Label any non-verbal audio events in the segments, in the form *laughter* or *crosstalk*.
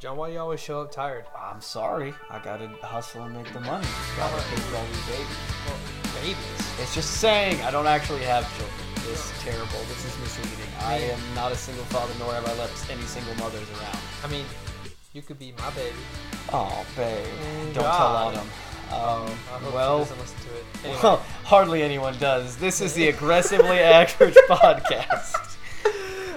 Jon, why you always show up tired? I'm sorry. I gotta hustle and make the money. Gotta for all these babies. Well, babies. It's just saying I don't actually have children. This is terrible. This is misleading. I am not a single father, nor have I left any single mothers around. I mean, you could be my baby. Oh, babe. Mm, Don't God. tell Autumn. I Um, well, she doesn't listen to it. Anyway, *laughs* well, hardly anyone does. This is the *laughs* Aggressively Average Podcast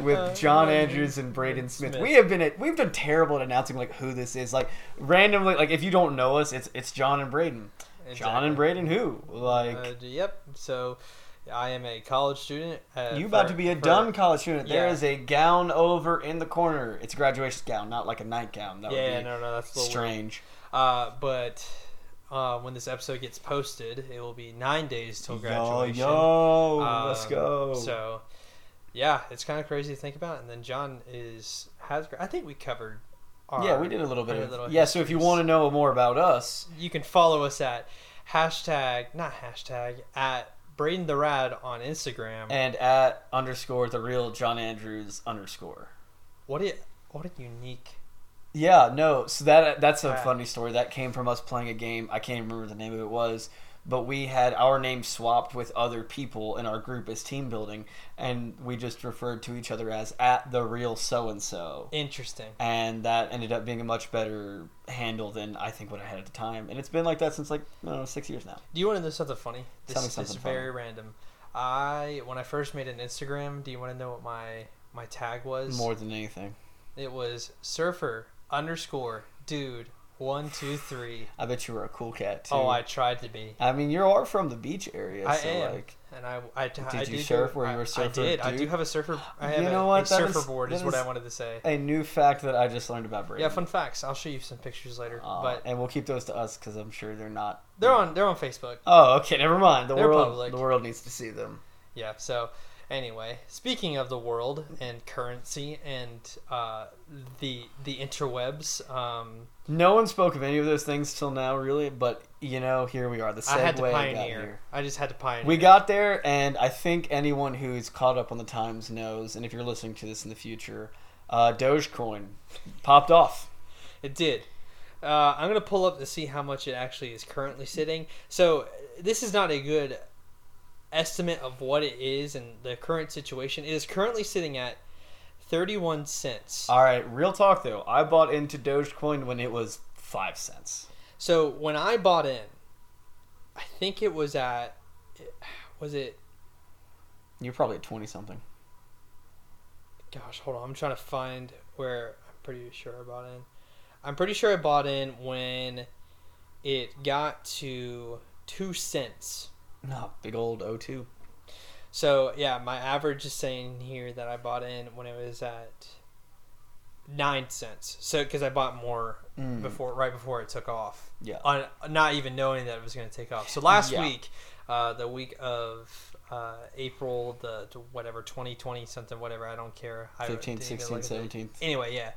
with Uh, Jon Andrews and Brayden Smith. Smith. We have been at, we've been terrible at announcing like who this is. Like randomly, like if you don't know us, it's it's Jon and Brayden. Jon and. Brayden who? Like Uh, yep. So, I am a college student. Uh, you about for- to be a for- done college student. There yeah. is a gown over in the corner. It's a graduation gown, not like a nightgown. That Yeah, would be no, no, that's a little strange. Uh, but uh, when this episode gets posted, it will be nine days till Yo, graduation. yo, let's Um, go. So, yeah, it's kind of crazy to think about. And then Jon is has. I think we covered. Our, yeah, we did a little bit of little yeah. So if you want to know more about us, you can follow us at hashtag not hashtag at Brayden the Rad on Instagram. and at underscore the real Jon Andrews underscore. what a what a unique. Yeah, no. So that that's a funny story. That came from us playing a game. I can't remember the name of it was, but we had our names swapped with other people in our group as team building, and we just referred to each other as at the real so and so. Interesting. And that ended up being a much better handle than I think what I had at the time. And it's been like that since like I don't know six years now. Do you want to know something funny? This, Tell me this is very random. I when I first made an Instagram. Do you want to know what my my tag was? More than anything, It was surfer underscore dude one two three. I bet you were a cool cat too. Oh, I tried to be. I mean, you are from the beach area, I so am. like. And I, I, Did I you surf? go- Were you I- a I surfer, did. I do have a surfer. I have You a, know what? a surfer is- board is that what I wanted to say. A new fact that I just learned about Brady. Yeah, fun facts. I'll show you some pictures later. Aw, but and we'll keep those to us because I'm sure they're not. they're on they're on Facebook. Oh, okay. Never mind. The They're world, public. the world needs to see them. Yeah. So anyway, speaking of the world and currency and uh, the the interwebs, um, No one spoke of any of those things till now, really. But you know, here we are. The segue I had to pioneer. I just had to pioneer. We got there, and I think anyone who's caught up on the times knows. And if you're listening to this in the future, uh, Dogecoin popped off. It did. Uh, I'm gonna pull up to see how much it actually is currently sitting. So this is not a good estimate of what it is and the current situation. It is currently sitting at 31 cents. All right, real talk though. I bought into Dogecoin when it was five cents. So when I bought in, I think it was at was it You're probably at twenty something. gosh, hold on. I'm trying to find where I'm pretty sure I bought in. I'm pretty sure I bought in when it got to 2 cents. No, big old O2. So yeah, my average is saying here that I bought in when it was at nine cents. So because I bought more Mm. before, right before it took off, Yeah. on not even knowing that it was going to take off. So last Yeah. week, uh, the week of uh, April, the the whatever twenty twenty something, whatever, I don't care. I 15th, didn't 16th, look at the- 17th. Anyway, yeah.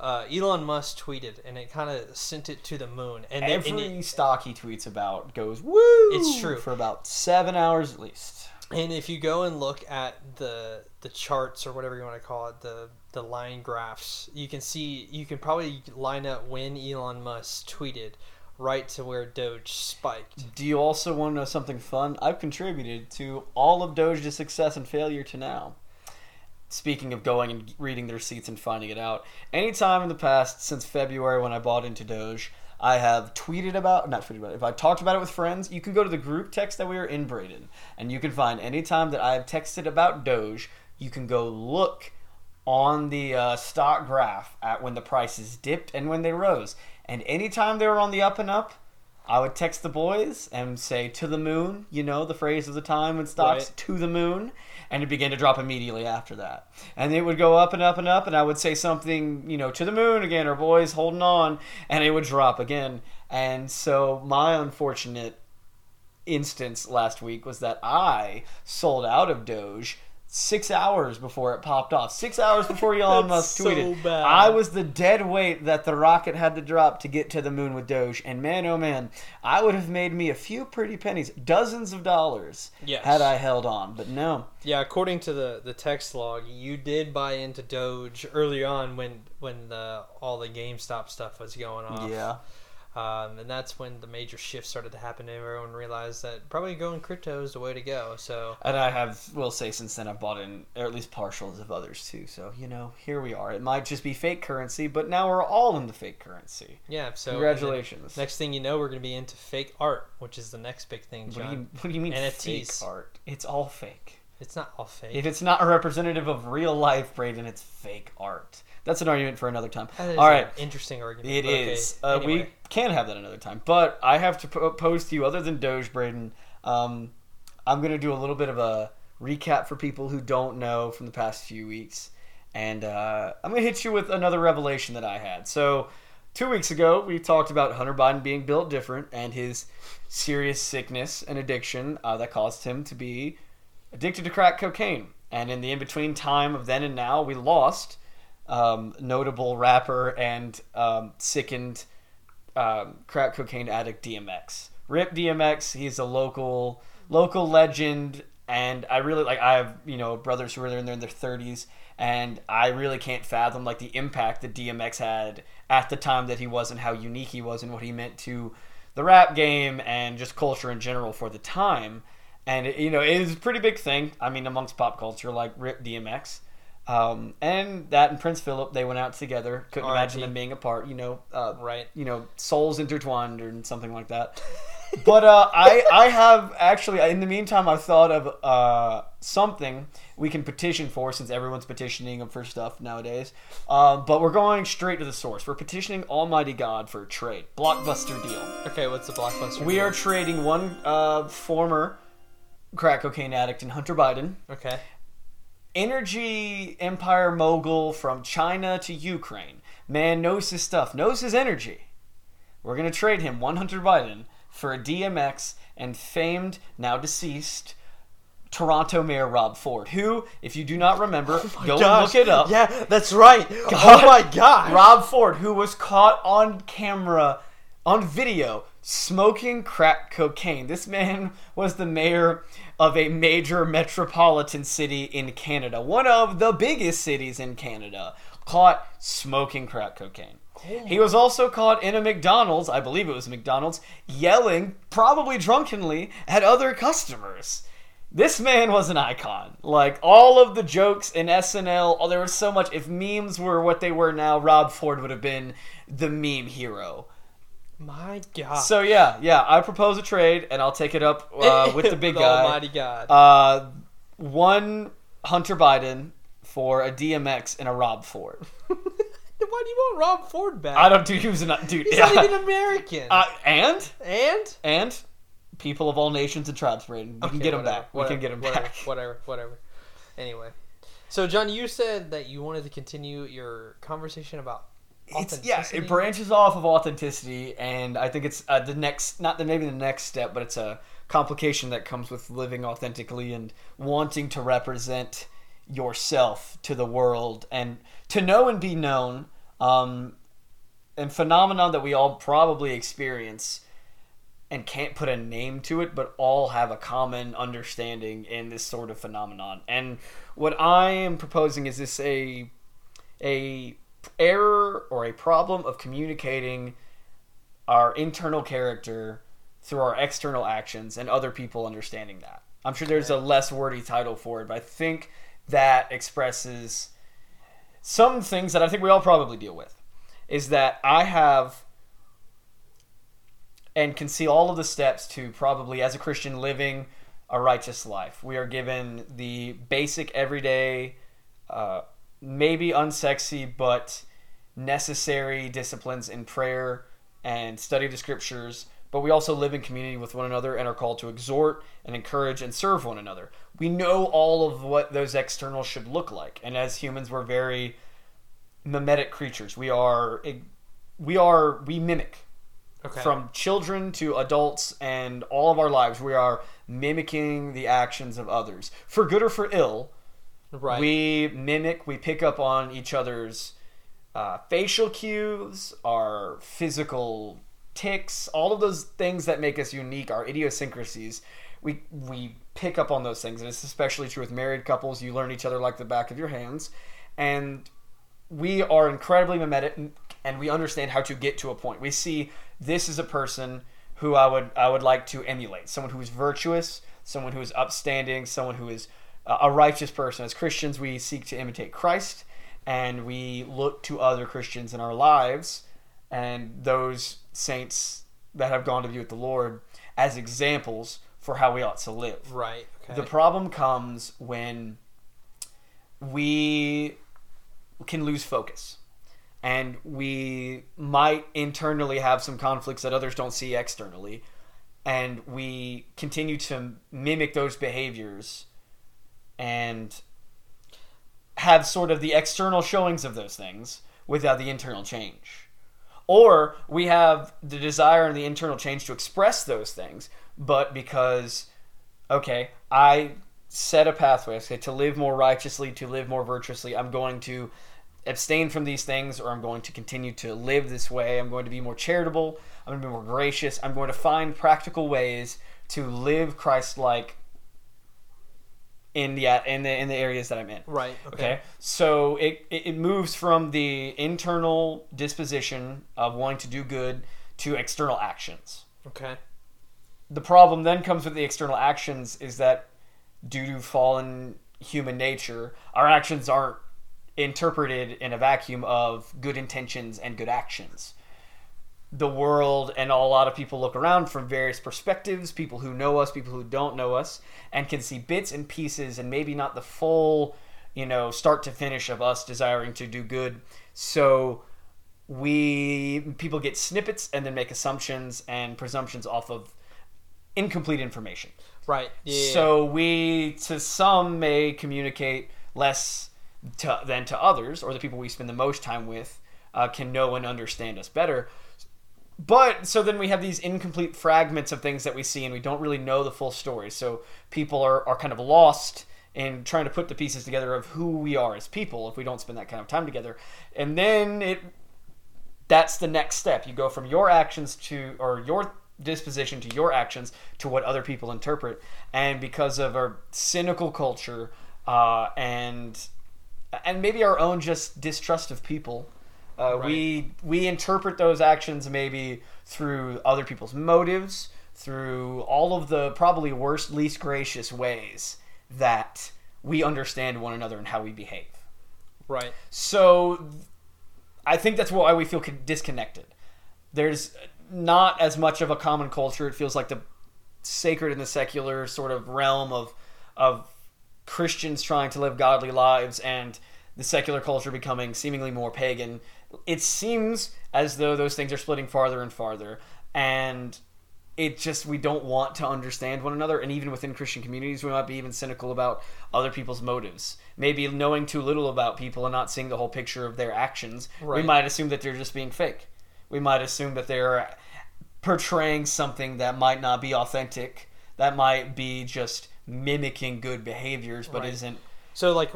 Uh, Elon Musk tweeted, and it kind of sent it to the moon. And it- Every and it- stock he tweets about goes woo. It's true. for about seven hours at least. And if you go and look at the the charts or whatever you want to call it, the the line graphs, you can see you can probably line up when Elon Musk tweeted right to where Doge spiked. Do you also want to know something fun? I've contributed to all of Doge's success and failure to now. Speaking of going and reading their seats and finding it out, anytime in the past since February when I bought into Doge, I have tweeted about, not tweeted about it, if I talked about it with friends, you can go to the group text that we are in Brayden, and you can find any time that I have texted about Doge, you can go look on the uh, stock graph at when the prices dipped and when they rose. And anytime they were on the up and up, I would text the boys and say to the moon, you know, the phrase of the time when stocks Right. to the moon, and it began to drop immediately after that. And it would go up and up and up, and I would say something, you know, to the moon again, or boys holding on, and it would drop again. And so my unfortunate instance last week was that I sold out of Doge six hours before it popped off. Six hours before Elon *laughs* Musk so tweeted. bad. I was the dead weight that the rocket had to drop to get to the moon with Doge. And man, oh man, I would have made me a few pretty pennies, dozens of dollars, Yes. had I held on. But no. Yeah, according to the, the text log, you did buy into Doge early on when when the all the GameStop stuff was going on. Yeah. Um, and that's when the major shift started to happen, and everyone realized that probably going crypto is the way to go. So And I have, will say, since then I've bought in, or at least partials of others too. So you know, here we are. It might just be fake currency, but now we're all into fake currency. yeah, so Congratulations. Next thing you know, we're going to be into fake art, which is the next big thing, What do Jon. you What do you mean NFTs. fake art? It's all fake. It's not all fake. If it's not a representative of real life, Brayden, it's fake art. That's an argument for another time. That is All an interesting argument. it okay, is. Uh, We can have that another time, but I have to po- pose to you, other than Doge, Brayden. Um, I'm gonna do a little bit of a recap for people who don't know from the past few weeks, and uh, I'm gonna hit you with another revelation that I had. So, two weeks ago, we talked about Hunter Biden being built different and his serious sickness and addiction uh, that caused him to be addicted to crack cocaine. And in the in between time of then and now, we lost um, notable rapper and um, sickened um, crack cocaine addict DMX. Rip DMX. He's a local local legend, and I really like. I have you know brothers who are in their, in their 30s, and I really can't fathom like the impact that DMX had at the time that he was and how unique he was and what he meant to the rap game and just culture in general for the time. And it, you know, it was a pretty big thing. I mean, amongst pop culture, like Rip DMX. Um, and that and Prince Philip, they went out together. Couldn't R.I.P. imagine them being apart. You know, uh, Right. You know, souls intertwined or something like that. *laughs* but uh, I, I have actually, in the meantime, I've thought of uh, something we can petition for since everyone's petitioning for stuff nowadays. Um, but we're going straight to the source. We're petitioning Almighty God for a trade, blockbuster deal. Okay, what's the blockbuster? We deal? are trading one uh, former crack cocaine addict and Hunter Biden okay. energy empire mogul from China to Ukraine. Man knows his stuff, knows his energy. We're going to trade him Hunter Biden for a DMX and famed, now deceased, Toronto Mayor Rob Ford, who, if you do not remember, *laughs* oh go and Gosh, look it up. Yeah, that's right. Oh my god. Rob Ford, who was caught on camera, on video, smoking crack cocaine. This man was the mayor of a major metropolitan city in Canada, one of the biggest cities in Canada, caught smoking crack cocaine. He was also caught in a McDonald's, I believe it was McDonald's, yelling, probably drunkenly, at other customers. This man was an icon. Like all of the jokes in SNL, oh, there was so much. If memes were what they were now, Rob Ford would have been the meme hero. My god. So yeah, yeah, I propose a trade, and I'll take it up uh, *laughs* with the big With guy. Almighty God. Uh, one Hunter Biden for a DMX and a Rob Ford. *laughs* Why do you want Rob Ford back? I don't do. He was an dude. He's yeah. not even American. *laughs* Uh, and and and people of all nations and tribes, Brayden. We can Okay, get him whatever, back. We can get him whatever, back. Whatever, whatever. Anyway, so Jon, you said that you wanted to continue your conversation about It's yeah, it branches off of authenticity, and I think it's uh, the next, not the maybe the next step, but it's a complication that comes with living authentically and wanting to represent yourself to the world and to know and be known. Um, and phenomenon that we all probably experience and can't put a name to it, but all have a common understanding in this sort of phenomenon. And what I am proposing is this a a error or a problem of communicating our internal character through our external actions and other people understanding that. I'm sure there's a less wordy title for it, but I think that expresses some things that I think we all probably deal with. Is that I have and can see all of the steps to probably, as a Christian, living a righteous life. We are given the basic, everyday, uh, maybe unsexy, but necessary disciplines in prayer and study of the scriptures. But we also live in community with one another and are called to exhort and encourage and serve one another. We know all of what those externals should look like. And as humans, we're very mimetic creatures. We are, we are, we mimic Okay. from children to adults and all of our lives we are mimicking the actions of others for good or for ill Right. We mimic, we pick up on each other's uh, facial cues, our physical ticks, all of those things that make us unique, our idiosyncrasies. We we pick up on those things, and it's especially true with married couples. You learn each other like the back of your hands, and we are incredibly mimetic, and we understand how to get to a point. We see this is a person who I would I would like to emulate, someone who is virtuous, someone who is upstanding, someone who is a righteous person. As Christians, we seek to imitate Christ, and we look to other Christians in our lives and those saints that have gone to be with the Lord as examples for how we ought to live. Right. Okay. The problem comes when we can lose focus. And we might internally have some conflicts that others don't see externally. And we continue to mimic those behaviors and have sort of the external showings of those things without the internal change. Or we have the desire and the internal change to express those things, but because, okay, I set a pathway, okay, to live more righteously, to live more virtuously, I'm going to abstain from these things or I'm going to continue to live this way. I'm going to be more charitable. I'm going to be more gracious. I'm going to find practical ways to live Christ like in the in the in the areas that I'm in. right. Okay. Okay. So it, it it moves from the internal disposition of wanting to do good to external actions. Okay. The problem then comes with the external actions is that due to fallen human nature, our actions aren't interpreted in a vacuum of good intentions and good actions. The world and a lot of people look around from various perspectives, people who know us, people who don't know us, and can see bits and pieces and maybe not the full, you know, start to finish of us desiring to do good. So we people get snippets and then make assumptions and presumptions off of incomplete information. Right. Yeah. So we, to some, may communicate less to, than to others, or the people we spend the most time with uh, can know and understand us better. But so then we have these incomplete fragments of things that we see, and we don't really know the full story. So people are, are kind of lost in trying to put the pieces together of who we are as people if we don't spend that kind of time together. And then it that's the next step. You go from your actions to, or your disposition to your actions to what other people interpret. And because of our cynical culture uh, and and maybe our own just distrust of people, uh, we we interpret those actions maybe through other people's motives, through all of the probably worst, least gracious ways that we understand one another and how we behave. right. So I think that's why we feel disconnected. There's not as much of a common culture. It feels like the sacred and the secular sort of realm of of Christians trying to live godly lives and the secular culture becoming seemingly more pagan. It seems as though those things are splitting farther and farther and it just we don't want to understand one another and even within christian communities we might be even cynical about other people's motives. Maybe knowing too little about people and not seeing the whole picture of their actions we might assume that they're just being fake. We might assume that they're portraying something that might not be authentic that might be just mimicking good behaviors but Right. isn't So like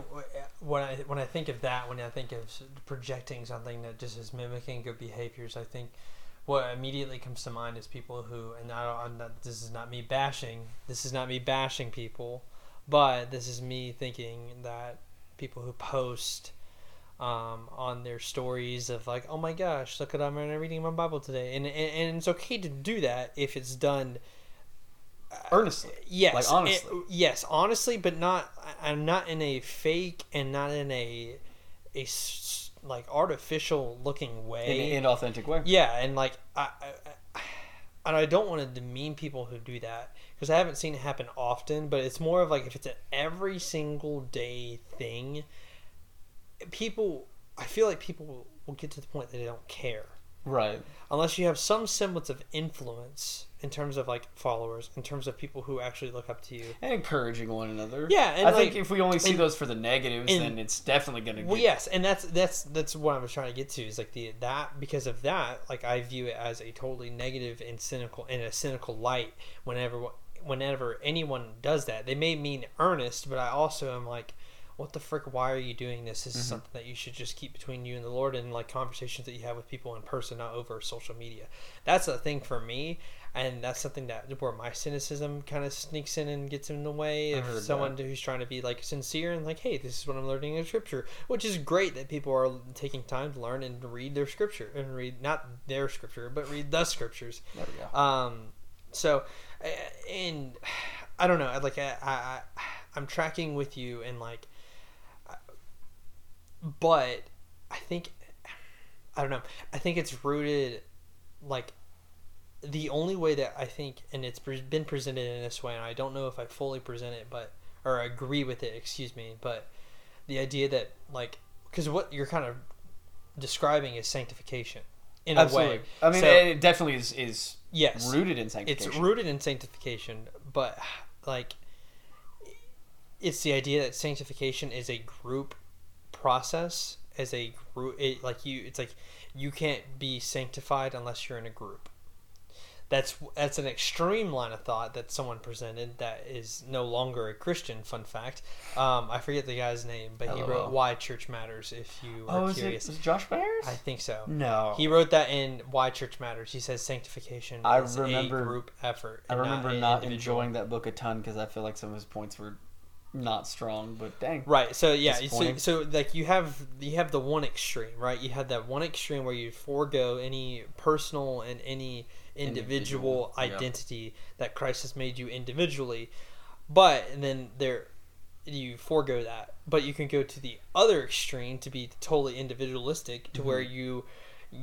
when I when I think of that, when I think of projecting something that just is mimicking good behaviors, I think what immediately comes to mind is people who, and I I'm not, this is not me bashing, this is not me bashing people, but this is me thinking that people who post um, on their stories of like, oh my gosh, look at I'm reading my Bible today, and, and and it's okay to do that if it's done earnestly Yes, Like, honestly. it- yes, honestly, but not. I'm not in a fake and not in a a like artificial looking in way. an inauthentic way yeah, and like I, I, I and I don't want to demean people who do that because I haven't seen it happen often. But it's more of like if it's an every single day thing, people. I feel like people will get to the point that they don't care right unless you have some semblance of influence in terms of like followers, in terms of people who actually look up to you. and encouraging one another Yeah, and i think if we only see and- those for the negatives and- then it's definitely going to Well, yes, and that's that's that's what I was trying to get to is like the that because of that, like I view it as a totally negative and cynical in a cynical light. Whenever whenever anyone does that, they may mean earnest, but I also am like, what the frick? Why are you doing this? This is Mhm. something that you should just keep between you and the Lord, and like conversations that you have with people in person, not over social media. That's a thing for me, and that's something that where my cynicism kind of sneaks in and gets in the way of someone who's trying to be like sincere and like, hey, this is what I'm learning in Scripture, which is great that people are taking time to learn and read their Scripture and read not their Scripture, but read the Scriptures. There we go. Um, so, and I don't know. I like I, I, I'm tracking with you, and like, but I think I don't know. I think it's rooted like the only way that I think, and it's been presented in this way, and I don't know if I fully present it, but or agree with it. Excuse me, but the idea that like because what you're kind of describing is sanctification in a Absolutely. way. I mean, So- it definitely is, is Yes, rooted in sanctification. it's rooted in sanctification, but like it's the idea that sanctification is a group process as a group it, like you it's like you can't be sanctified unless you're in a group that's that's an extreme line of thought that someone presented that is no longer a christian fun fact um, i forget the guy's name but he wrote why church matters if you are Oh, curious is it Josh Byers? i think so no. he wrote that in Why Church Matters. He says sanctification I is remember- a group effort. I remember an not enjoying that book a ton because I feel like some of his points were not strong. But dang, Right. So yeah. So, so like you have you have the one extreme, right? You have that one extreme where you forego any personal and any individual, Individual, yeah. identity that Christ has made you individually, but and then there you forego that. But you can go to the other extreme to be totally individualistic, to where Mm-hmm. you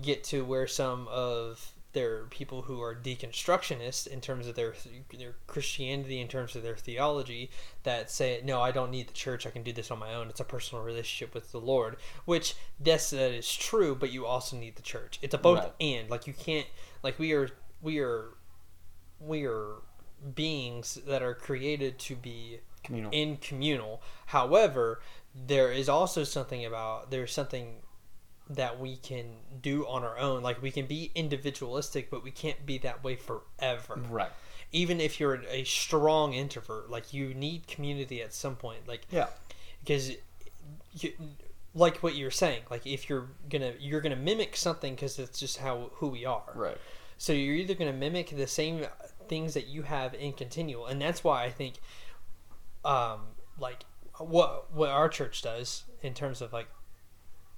get to where some of there are people who are deconstructionists in terms of their their Christianity, in terms of their theology, that say, "No, I don't need the church. I can do this on my own. It's a personal relationship with the Lord." Which yes, that is true, but you also need the church. It's a both Right. and. Like you can't like we are we are we are beings that are created to be communal. in communal. However, there is also something about there's something that we can do on our own. Like we can be individualistic, but we can't be that way forever. right. Even if you're a strong introvert, like you need community at some point. Like Yeah. because you, like what you're saying, like if you're gonna you're gonna mimic something because it's just how who we are. Right. So you're either going to mimic the same things that you have in continual, and that's why I think, um, like what what our church does in terms of like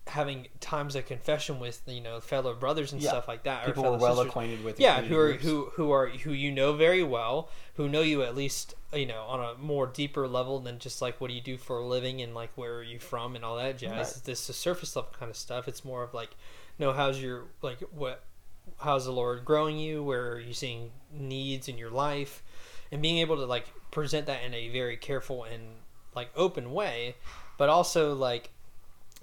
having times of confession with you know fellow brothers and Yeah. stuff like that. People are well sisters. acquainted with. Yeah, who are groups. who who are who you know very well, who know you at least you know on a more deeper level than just like what do you do for a living and like where are you from and all that jazz. Right. This is surface level kind of stuff. It's more of like, no, how's your like what, how's the Lord growing you? Where are you seeing needs in your life, and being able to like present that in a very careful and like open way, but also like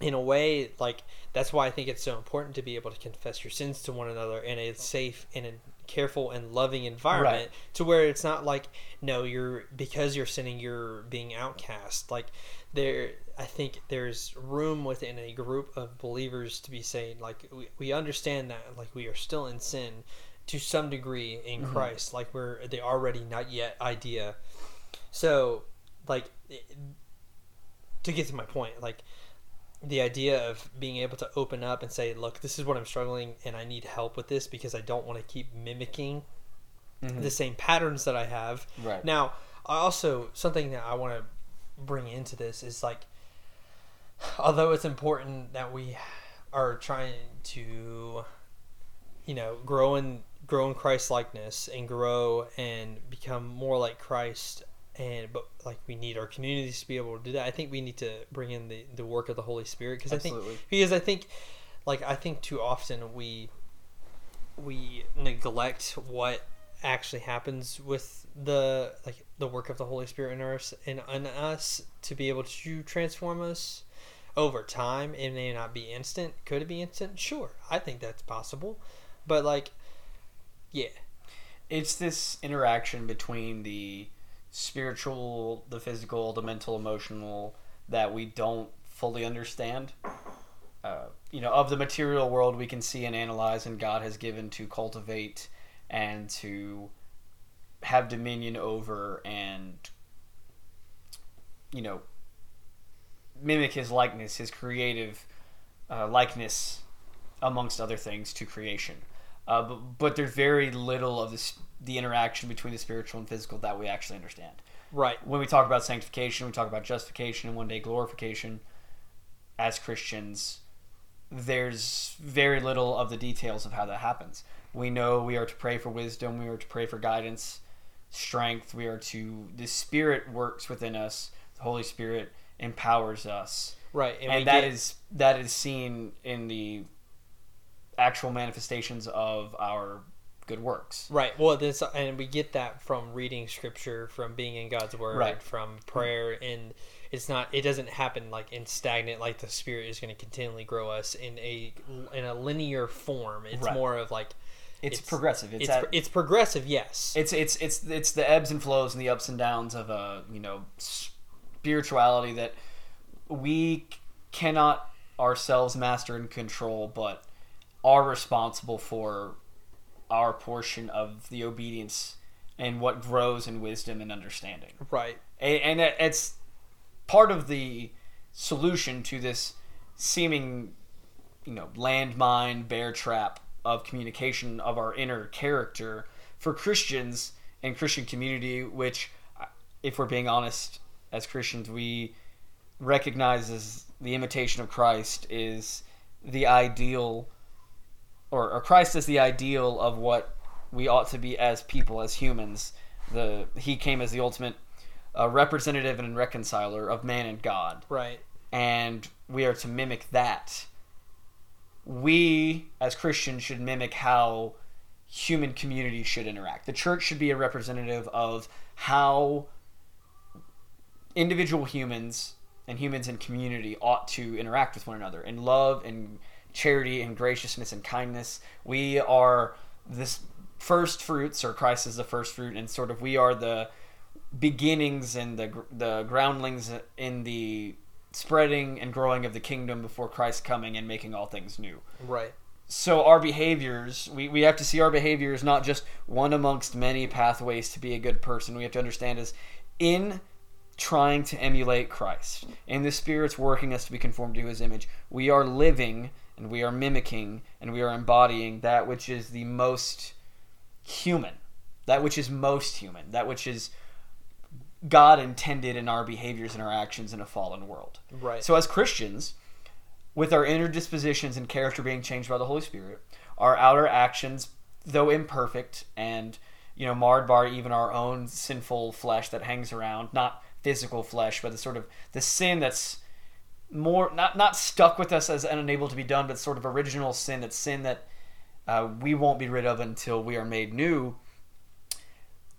in a way like that's why I think it's so important to be able to confess your sins to one another in a safe and a careful and loving environment Right. to where it's not like no you're because you're sinning you're being outcast like there I think there's room within a group of believers to be saying like we, we understand that like we are still in sin to some degree in Mhm. Christ like we're the already not yet idea so like to get to my point like the idea of being able to open up and say, look, this is what I'm struggling and I need help with this because I don't want to keep mimicking Mhm. the same patterns that I have. Right. Now, I also, something that I want to bring into this is like, although it's important that we are trying to, you know, grow in, grow in Christ likeness and grow and become more like Christ and but like we need our communities to be able to do that. I think we need to bring in the the work of the Holy Spirit because I think because I think like I think too often we we neglect what actually happens with the like the work of the Holy Spirit in us and in us to be able to transform us over time. It may not be instant. Could it be instant? Sure, I think that's possible. But like, yeah, it's this interaction between the spiritual, the physical, the mental, emotional that we don't fully understand. Uh, you know, of the material world we can see and analyze, and God has given to cultivate and to have dominion over, and you know, mimic his likeness, his creative uh, likeness, amongst other things, to creation. Uh, but, but there's very little of this the interaction between the spiritual and physical that we actually understand. Right. When we talk about sanctification, we talk about justification and one day glorification. As Christians, there's very little of the details of how that happens. We know we are to pray for wisdom, we are to pray for guidance, strength, we are to the Spirit works within us, the Holy Spirit empowers us. Right. And, we that get- is that is seen in the actual manifestations of our good works. Right. Well, this and we get that from reading scripture, from being in God's word, Right. from prayer, and it's not. It doesn't happen like in stagnant. Like the Spirit is going to continually grow us in a in a linear form. It's Right. more of like It's, It's- progressive. It's it's at- it's progressive. Yes. it's it's it's it's the ebbs and flows and the ups and downs of a you know spirituality that we cannot ourselves master and control, but are responsible for our portion of the obedience and what grows in wisdom and understanding. right. A- and it's part of the solution to this seeming you know landmine bear trap of communication of our inner character for christians and christian community which if we're being honest as christians we recognize as the imitation of christ is the ideal or, or christ is the ideal of what we ought to be as people as humans the he came as the ultimate uh, representative and reconciler of man and god Right. and we are to mimic that. We, as Christians, should mimic how human communities should interact. The church should be a representative of how individual humans and humans in community ought to interact with one another in love and charity and graciousness and kindness. We are this first fruits, or Christ is the first fruit, and sort of we are the beginnings and the the groundlings in the spreading and growing of the kingdom before Christ coming and making all things new. Right. So our behaviors, we, we have to see our behaviors not just one amongst many pathways to be a good person. We have to understand is in trying to emulate Christ, And the Spirit's working us to be conformed to his image, we are living and we are mimicking and we are embodying that which is the most human, that which is most human, that which is God intended in our behaviors and our actions in a fallen world. Right. So as Christians, with our inner dispositions and character being changed by the Holy Spirit, our outer actions, though imperfect and you know marred by even our own sinful flesh that hangs around, not physical flesh, but the sort of the sin that's more not not stuck with us as unable to be done, but sort of original sin, that sin that uh, we won't be rid of until we are made new.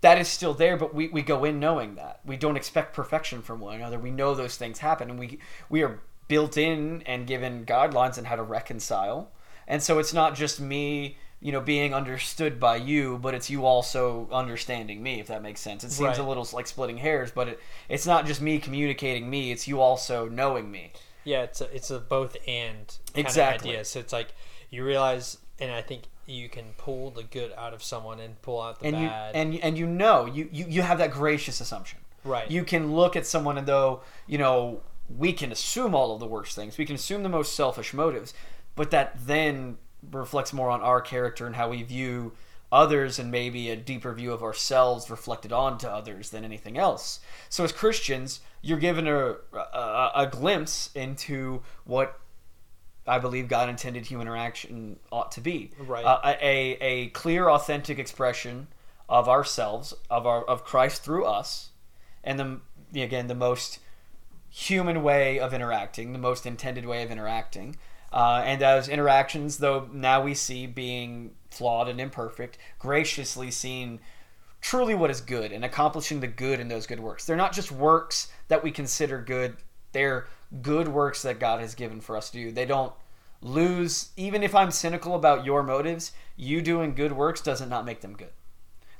That is still there, but we, we go in knowing that we don't expect perfection from one another. We know those things happen, and we we are built in and given guidelines on how to reconcile. And so it's not just me, you know, being understood by you, but it's you also understanding me, if that makes sense. It seems Right. a little like splitting hairs, but it, it's not just me communicating me; it's you also knowing me. Yeah, it's a, it's a both and kind Exactly. of idea. So it's like you realize, and I think you can pull the good out of someone and pull out the and bad. you and and you know you, you you have that gracious assumption right. you can look at someone and though you know we can assume all of the worst things we can assume the most selfish motives but that then reflects more on our character and how we view others and maybe a deeper view of ourselves reflected onto others than anything else so as christians you're given a, a, a glimpse into what I believe God intended human interaction ought to be. Right. Uh, a, a clear, authentic expression of ourselves, of our of Christ through us, and the again the most human way of interacting, the most intended way of interacting. Uh, and those interactions, though now we see being flawed and imperfect, graciously seen truly what is good and accomplishing the good in those good works. They're not just works that we consider good, they're good works that God has given for us to do. They don't lose, even if I'm cynical about your motives, you doing good works doesn't not make them good.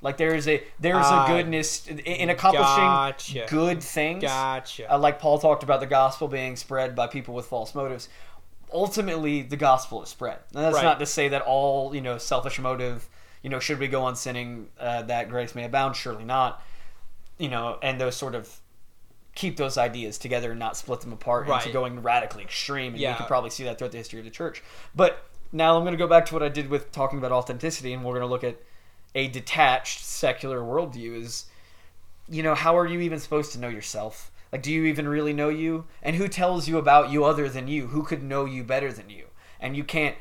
Like there is a there's Ah, a goodness in- in accomplishing gotcha. good things. Gotcha. Uh, like Paul talked about the gospel being spread by people with false motives. Ultimately, the gospel is spread. And that's Right. not to say that all you know selfish motive. You know, should we go on sinning uh, that grace may abound? Surely not. You know, and those sort of keep those ideas together and not split them apart Right. into going radically extreme. And Yeah. you can probably see that throughout the history of the church. But now I'm going to go back to what I did with talking about authenticity, and we're going to look at a detached secular worldview. Is you know how are you even supposed to know yourself? Like, do you even really know you? And who tells you about you other than you? Who could know you better than you? And you can't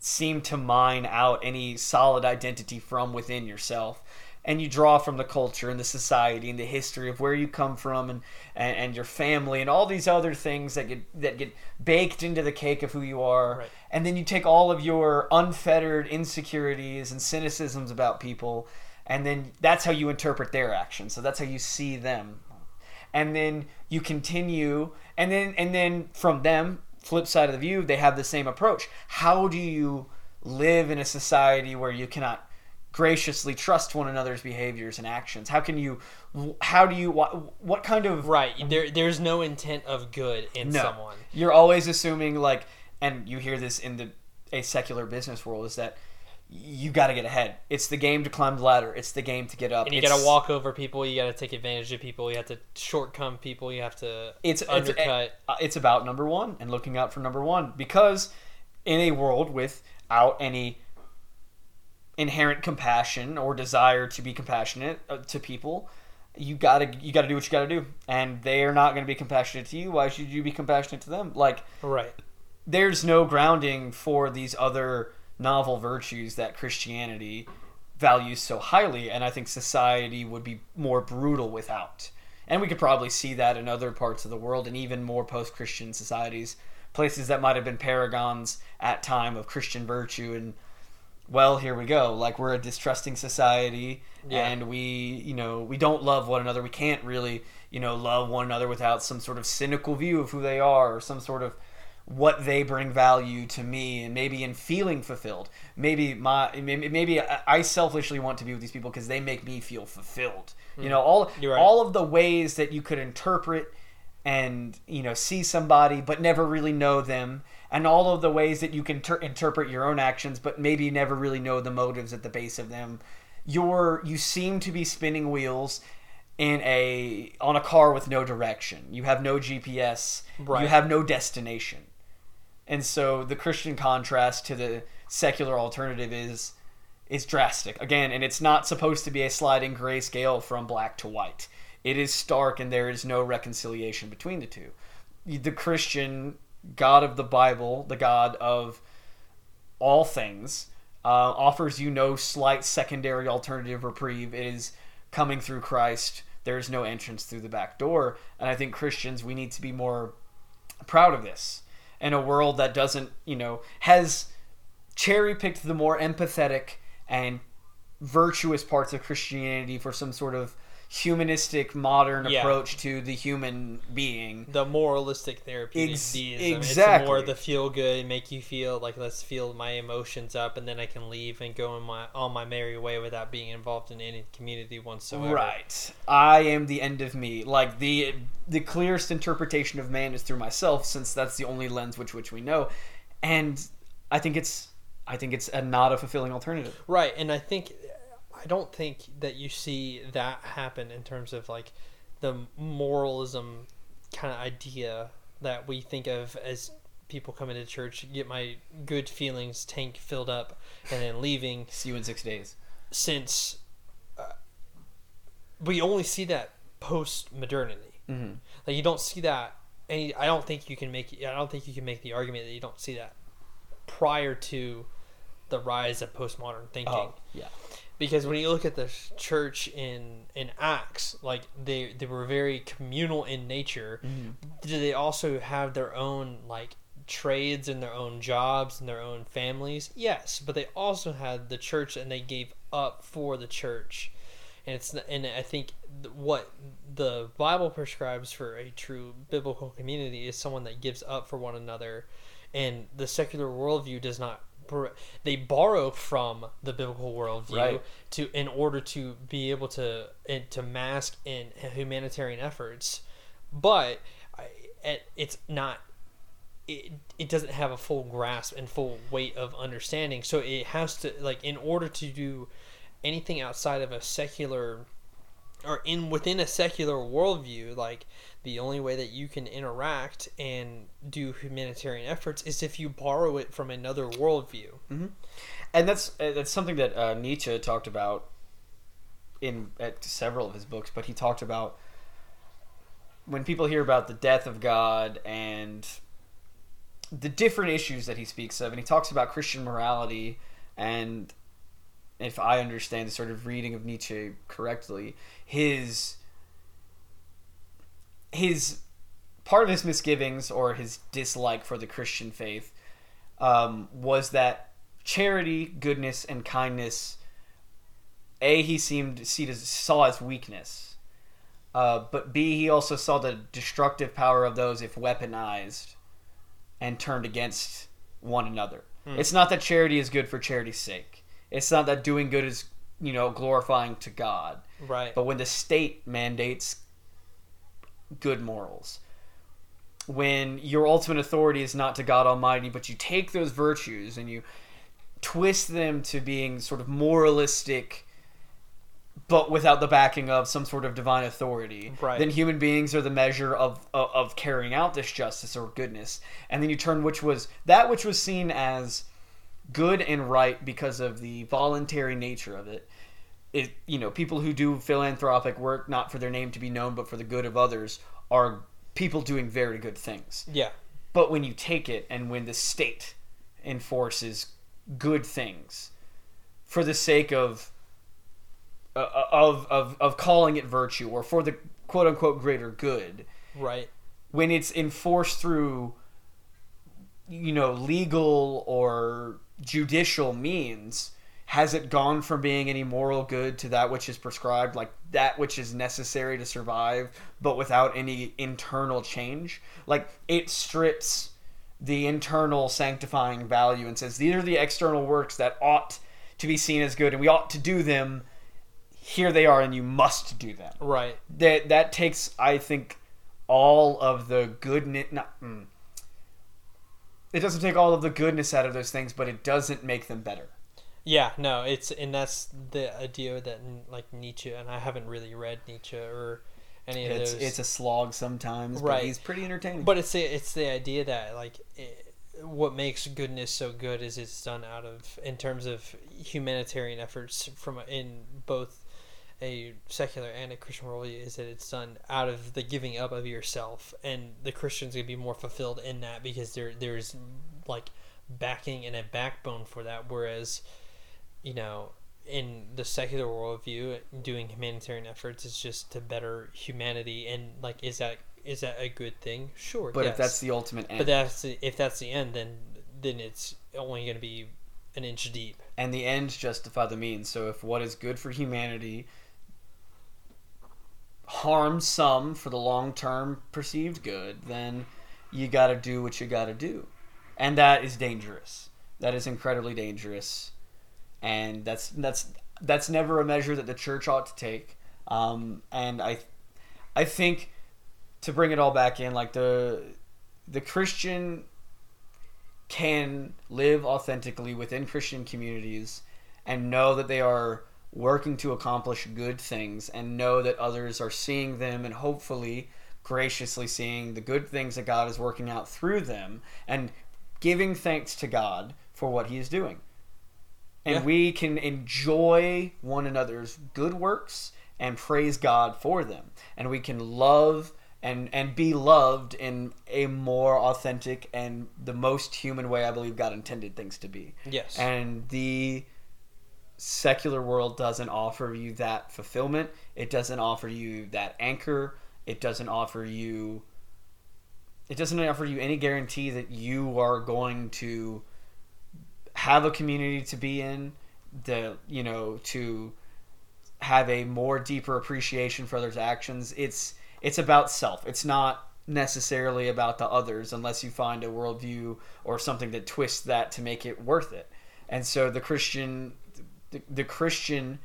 seem to mine out any solid identity from within yourself. And you draw from the culture and the society and the history of where you come from and, and, and your family and all these other things that get that get baked into the cake of who you are. Right. And then you take all of your unfettered insecurities and cynicisms about people, and then that's how you interpret their actions. So that's how you see them and then you continue and then and then from them flip side of the view they have the same approach how do you live in a society where you cannot graciously trust one another's behaviors and actions how can you how do you what, what kind of Right. There, there's no intent of good in no. someone. You're always assuming like, and you hear this in the a secular business world is that you got to get ahead. It's the game to climb the ladder. It's the game to get up. And you got to walk over people. You got to take advantage of people. You have to shortcome people. You have to It's it's, undercut. uh, it's about number one and looking out for number one because in a world without any inherent compassion or desire to be compassionate uh, to people you gotta you gotta do what you gotta do and they are not gonna be compassionate to you why should you be compassionate to them like right. there's no grounding for these other novel virtues that Christianity values so highly, and I think society would be more brutal without. And we could probably see that in other parts of the world, and even more post-Christian societies, places that might have been paragons at time of Christian virtue, and well, here we go. Like we're a distrusting society, Yeah. and we, you know, we don't love one another. We can't really, you know, love one another without some sort of cynical view of who they are, or some sort of what they bring value to me and maybe in feeling fulfilled. Maybe my maybe, I- selfishly want to be with these people because they make me feel fulfilled. You hmm. know all all of the ways that you could interpret and you know see somebody but never really know them and all of the ways that you can ter- interpret your own actions but maybe never really know the motives at the base of them. You're you seem to be spinning wheels in a on a car with no direction. You have no gps you have no destination and so the Christian contrast to the secular alternative is is drastic. Again, and it's not supposed to be a sliding gray scale from black to white. It is stark and there is no reconciliation between the two. The Christian God of the Bible, the God of all things, uh, offers you no slight secondary alternative reprieve. It is coming through Christ. There is no entrance through the back door. And I think Christians, we need to be more proud of this in a world that doesn't, you know, has cherry picked the more empathetic and virtuous parts of Christianity for some sort of humanistic modern Yeah. approach to the human being. The moralistic therapeutic Ex- deism. It's more the feel good, make you feel like let's feel my emotions up, and then I can leave and go on my on my merry way without being involved in any community whatsoever. Right. I am the end of me. Like the the clearest interpretation of man is through myself since that's the only lens which which we know. And I think it's I think it's a not a fulfilling alternative. Right, and I think I don't think that you see that happen in terms of like the moralism kind of idea that we think of as people coming to church, get my good feelings tank filled up, and then leaving. See you in 6 days. Since uh, we only see that post modernity, Mhm. like you don't see that. And I don't think you can make. I don't think you can make the argument that you don't see that prior to the rise of postmodern thinking. Oh, yeah. because when you look at the church in in acts like they they were very communal in nature. Mm-hmm. Did they also have their own like trades and their own jobs and their own families? Yes but they also had the church and they gave up for the church. And it's and i think what the bible prescribes for a true biblical community is someone that gives up for one another. And the secular worldview does not they borrow from the biblical worldview Right. to in order to be able to to mask in humanitarian efforts but I, it's not it, it doesn't have a full grasp and full weight of understanding so it has to like in order to do anything outside of a secular or in within a secular worldview, like the only way that you can interact and do humanitarian efforts is if you borrow it from another worldview. and that's uh, that's something that uh, Nietzsche talked about in at several of his books. But he talked about when people hear about the death of God and the different issues that he speaks of, and he talks about Christian morality and if I understand the sort of reading of Nietzsche correctly, his his part of his misgivings or his dislike for the Christian faith um, was that charity, goodness, and kindness. A he seemed see as, saw as weakness, uh, but B he also saw the destructive power of those if weaponized and turned against one another. It's not that charity is good for charity's sake. It's not that doing good is you know glorifying to God. Right. But when the state mandates good morals, when your ultimate authority is not to God Almighty, but you take those virtues and you twist them to being sort of moralistic, but without the backing of some sort of divine authority, Right. then human beings are the measure of, of of carrying out this justice or goodness. And then you turn which was that which was seen as good and right because of the voluntary nature of it it you know people who do philanthropic work not for their name to be known but for the good of others are people doing very good things yeah. but when you take it and when the state enforces good things for the sake of uh, of of of calling it virtue or for the quote unquote greater good Right. when it's enforced through you know legal or judicial means has it gone from being any moral good to that which is prescribed like that which is necessary to survive but without any internal change like it strips the internal sanctifying value and says these are the external works that ought to be seen as good and we ought to do them here they are and you must do them Right. that that takes I think all of the goodness not mm. It doesn't take all of the goodness out of those things but it doesn't make them better Yeah, no, it's and that's the idea that like Nietzsche and I haven't really read Nietzsche or any of it's those. it's a slog sometimes but Right. he's pretty entertaining but it's the it's the idea that like it, what makes goodness so good is it's done out of in terms of humanitarian efforts from in both a secular and a Christian worldview is that it's done out of the giving up of yourself, and the Christians gonna be more fulfilled in that because there there's like backing and a backbone for that, whereas you know in the secular worldview, doing humanitarian efforts is just to better humanity, and like is that is that a good thing? Sure, but yes. if that's the ultimate end but that's the, if that's the end, then then it's only going to be an inch deep. and the ends justify the means so if what is good for humanity harms some for the long-term perceived good then you got to do what you got to do. And that is dangerous. That is incredibly dangerous. And that's that's that's never a measure that the church ought to take. Um, and i i think to bring it all back in like the the christian can live authentically within Christian communities and know that they are working to accomplish good things and know that others are seeing them and hopefully graciously seeing the good things that God is working out through them and giving thanks to God for what he is doing. And Yeah. we can enjoy one another's good works and praise God for them. And we can love and and be loved in a more authentic and the most human way I believe God intended things to be. Yes. And the secular world doesn't offer you that fulfillment. It doesn't offer you that anchor. It doesn't offer you it doesn't offer you any guarantee that you are going to have a community to be in, the you know, to have a more deeper appreciation for others' actions. It's it's about self. It's not necessarily about the others unless you find a worldview or something that twists that to make it worth it. And so the Christian the, the Christian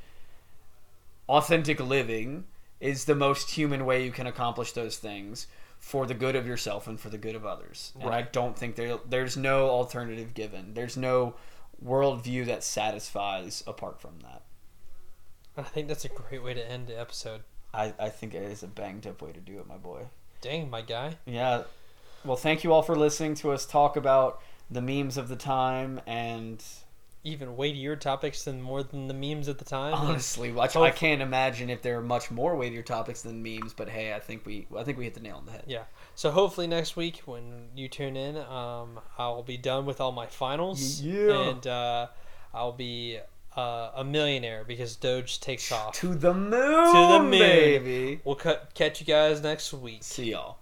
authentic living is the most human way you can accomplish those things for the good of yourself and for the good of others. And I don't think there there's no alternative given. There's no worldview that satisfies apart from that. I think that's a great way to end the episode. I, I think it is a banged up way to do it, my boy. Dang, my guy. Yeah. Well, thank you all for listening to us talk about the memes of the time and Even weightier topics than more than the memes at the time. honestly, I, I can't imagine if there are much more weightier topics than memes. But hey, I think we I think we hit the nail on the head. Yeah. So hopefully next week when you tune in, um, I'll be done with all my finals. Yeah. And uh, I'll be uh, a millionaire because Doge takes off. To the moon, To the moon. baby. We'll cut, catch you guys next week. See y'all.